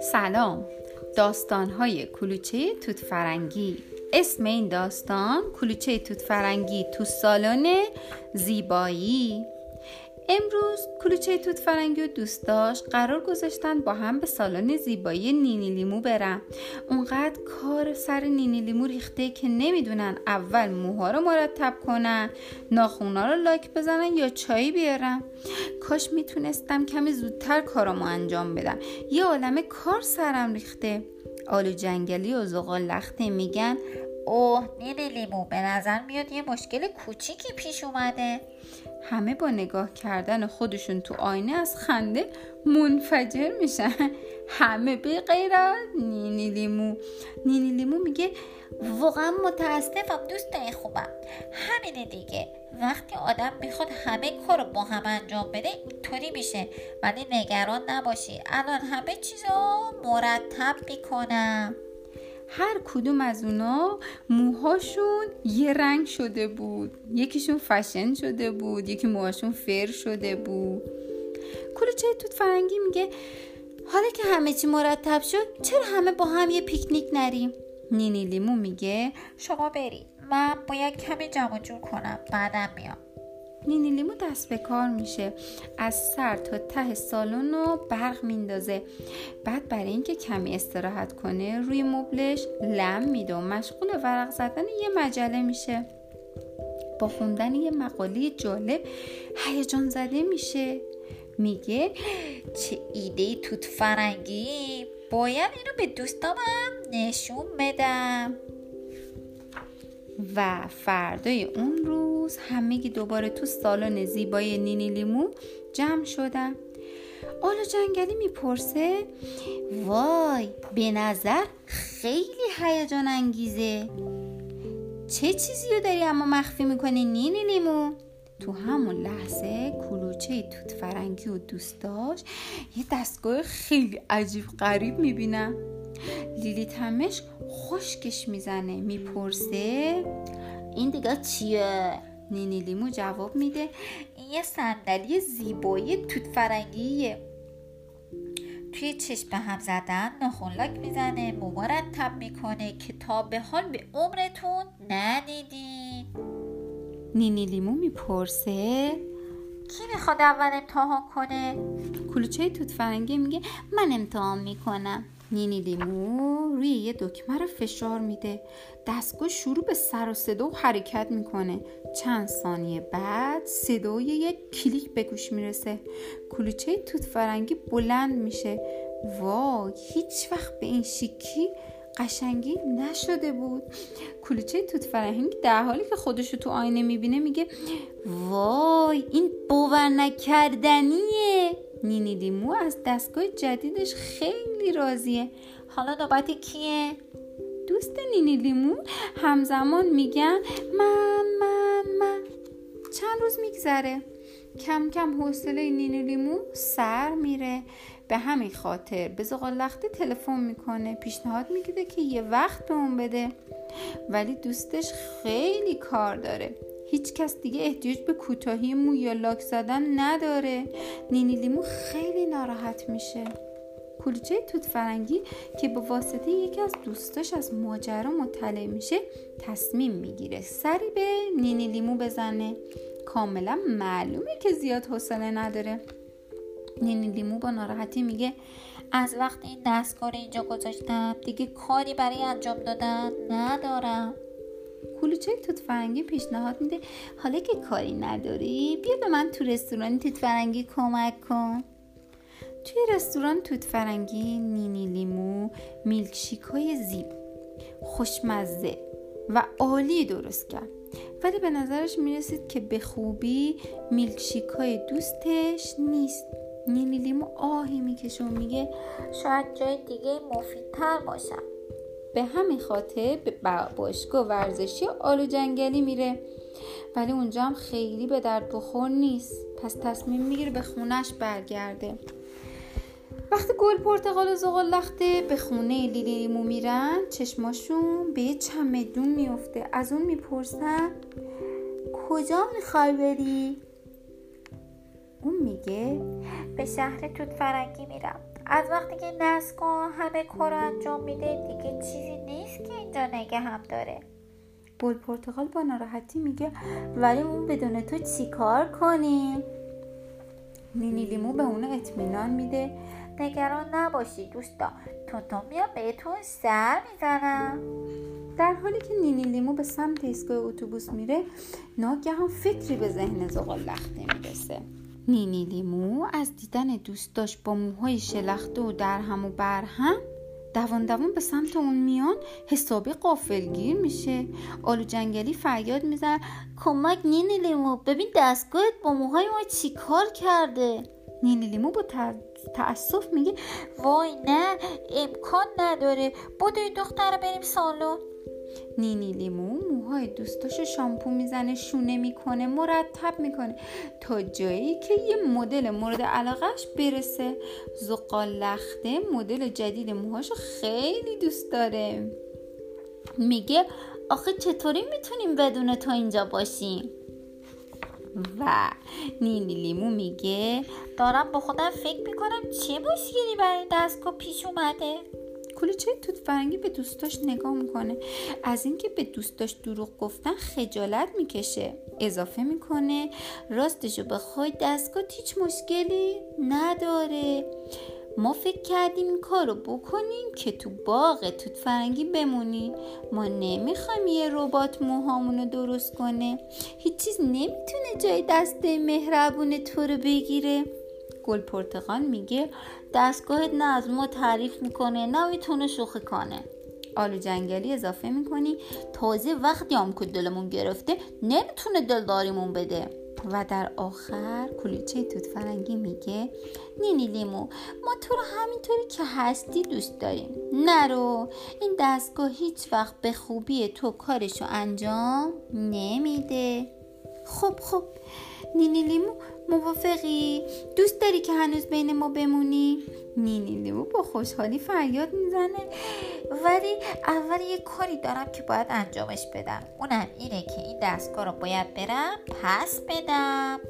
سلام. داستانهای کلوچه توت فرنگی اسم این داستان کلوچه توت فرنگی تو سالن زیبایی. امروز کلوچه توت فرنگی و دوستاش قرار گذاشتن با هم به سالن زیبایی نینی لیمو برن. اونقدر کار سر نینی لیمو ریخته که نمی‌دونن اول موها رو مرتب کنن ناخونا رو لاک بزنن یا چای بیارن. کاش می‌تونستم کمی زودتر کارامو انجام بدم. یه عالمه کار سرم ریخته. آلو جنگلی و زغال لخته میگن اوه نینی لیمو به نظر میاد یه مشکل کوچیکی پیش اومده. همه با نگاه کردن خودشون تو آینه از خنده منفجر میشن. همه به غیر نینی لیمو. نینی لیمو میگه واقعا متاسفم دوستای خوبم. همینه دیگه. وقتی آدم می‌خواد همه کار با هم انجام بده اینطوری میشه. ولی نگران نباشی. الان همه چیزا مرتب می‌کنم. هر کدوم از اونا موهاشون یه رنگ شده بود. یکیشون فشن شده بود یکی موهاشون فر شده بود. کلوچه توت فرنگی میگه حالا که همه چی مرتب شد چرا همه با هم یه پیکنیک نریم؟ نینی لیمو میگه شما بری من باید کمی جمع جور کنم. بعدم میام. نینی لیمو دست به کار میشه. از سر تا ته سالن رو برق میندازه. بعد برای اینکه کمی استراحت کنه روی مبلش لم میده و مشغول ورق زدن یه مجله میشه. با خوندن یه مقاله جالب هیجان زده میشه. میگه چه ایده توت فرنگی. باید اینو به دوستامم نشون بدم. و فردای اون روز همگی دوباره تو سالن زیبای نینی لیمو جمع شدن. آلو جنگلی می‌پرسه وای به نظر خیلی هیجان انگیزه. چه چیزی رو داری اما مخفی می‌کنی نینی لیمو؟ تو همون لحظه کلوچه توت فرنگی و دوستاش یه دستگاه خیلی عجیب غریب می‌بینم لیلی تمش خشکش می‌زنه می‌پرسه. این دیگه چیه؟ نینی لیمو جواب میده. این یه صندلی زیبایی توت فرنگیه. توی چشم هم زدن ناخونلاک می‌زنه مو مرتب می‌کنه. که تا به حال به عمرتون ندیدین. نینی لیمو می‌پرسه. کی می‌خواد اول امتحان کنه؟ کلوچه توت فرنگی میگه من امتحان می‌کنم. نینی لیمو روی یه دکمه رو فشار میده. دستگاه شروع به سر و صدا و حرکت می‌کنه. چند ثانیه بعد صدای یک کلیک به گوش می‌رسه. کلوچه توت فرنگی بلند میشه. وای هیچ وقت به این شیکی قشنگی نشده بود. کلوچه توت فرنگی در حالی که خودشو تو آینه می‌بینه میگه وای این باور نکردنیه. نینی لیمو از دستگاه جدیدش خیلی راضیه. حالا نوبت کیه؟ دوست نینی لیمو همزمان میگن من من من. چند روز میگذره. کم کم حوصله نینی لیمو سر میره. به همین خاطر به زغال لخته تلفن می‌کنه پیشنهاد می‌گیره که یه وقت به اون بده. ولی دوستش خیلی کار داره. هیچ کس دیگه احتیاج به کوتاهی مو یا لاک زدن نداره. نینی لیمو خیلی ناراحت میشه. کلوچه توت فرنگی که به واسطه یکی از دوستاش از ماجرا مطلع میشه تصمیم می‌گیره سری به نینی لیمو بزنه. کاملا معلومه که زیاد حوصله نداره. نینی لیمو با ناراحتی میگه از وقت این دستگاه اینجا گذاشتم دیگه کاری برای انجام دادن ندارم. کلوچه توت فرنگی پیشنهاد میده حالا که کاری نداری بیا به من تو رستوران توت فرنگی کمک کن. توی رستوران توت فرنگی نینی لیمو میلکشیک های زیب خوشمزه و عالی درست کرد. ولی به نظرش می‌رسید که به خوبی میلکشیک های دوستش نیست. نینی لیمو آهی می‌کشه و میگه شاید جای دیگه مفیدتر باشم به همین خاطر به باشگاه ورزشی آلو جنگلی میره. ولی اونجا هم خیلی به درد بخور نیست. پس تصمیم می‌گیره به خونش برگرده. وقتی گل پرتقال و زغال لخته به خونه لیلی لیمو میرن چشماشون به یه چمدون میفته. از اون می‌پرسن کجا می‌خوای بری؟ اون میگه به شهر توت فرنگی میرم. از وقتی که دستگاه همه کار انجام میده. دیگه چیزی نیست که اینجا نگه هم داره. بول پرتغال با ناراحتی میگه ولی اون بدون تو چی کار کنیم؟ نینی لیمو به اون اطمینان میده. نگران نباشی دوستا. تو میاد بهتون سر می‌زنم در حالی که نینی لیمو به سمت ایستگاه اتوبوس میره ناگهان فکری به ذهن زغال لخته می‌رسه. نینی لیمو از دیدن دوستاش با موهای شلخته و درهم و برهم دوان دوان به سمت اون میان حسابی قافلگیر میشه. آلو جنگلی فریاد میزن کمک نینی لیمو ببین دستگاهت با موهای ما چی کار کرده؟ نینی لیمو با تأسف میگه وای نه امکان نداره. بودوی دختر بریم سالن. نینی لیمو موهای دوستاشو شامپو می‌زنه شونه می‌کنه مرتب می‌کنه تا جایی که یه مدل مورد علاقهش برسه. زقال لخته مدل جدید موهاشو خیلی دوست داره. میگه آخه چطوری می‌تونیم بدون تو اینجا باشیم؟ و نینی لیمو میگه دارم با خودم فکر می‌کنم چه مشکلی برای دستگاه پیش اومده؟ کلوچه توت فرنگی به دوستاش نگاه می‌کنه. از اینکه به دوستاش دروغ گفتن خجالت می‌کشه. اضافه می‌کنه راستشو بخوای دستگاه هیچ مشکلی نداره. ما فکر کردیم این کارو بکنیم که تو باغ توت فرنگی بمونی. ما نمی‌خوایم یه ربات موهامونو درست کنه. هیچ چیز نمی‌تونه جای دسته مهربون تو رو بگیره. گل پرتقال میگه دستگاهت نه از ما تعریف می‌کنه نه می‌تونه شوخی کنه. آلو جنگلی اضافه می‌کنی تازه وقتی هم دلمون گرفته نمی‌تونه دلداریمون بده. و در آخر کلیچه توت فرنگی میگه نینی لیمو ما تو رو همینطوری که هستی دوست داریم. نرو این دستگاه هیچ وقت به خوبی تو کارشو انجام نمیده. خب خب نینی لیمو موافقی؟ دوست داری که هنوز بین ما بمونی؟ نینی لیمو با خوشحالی فریاد می‌زنه ولی اول یه کاری دارم که باید انجامش بدم اونم اینه که این دستگاه رو باید برم پس بدم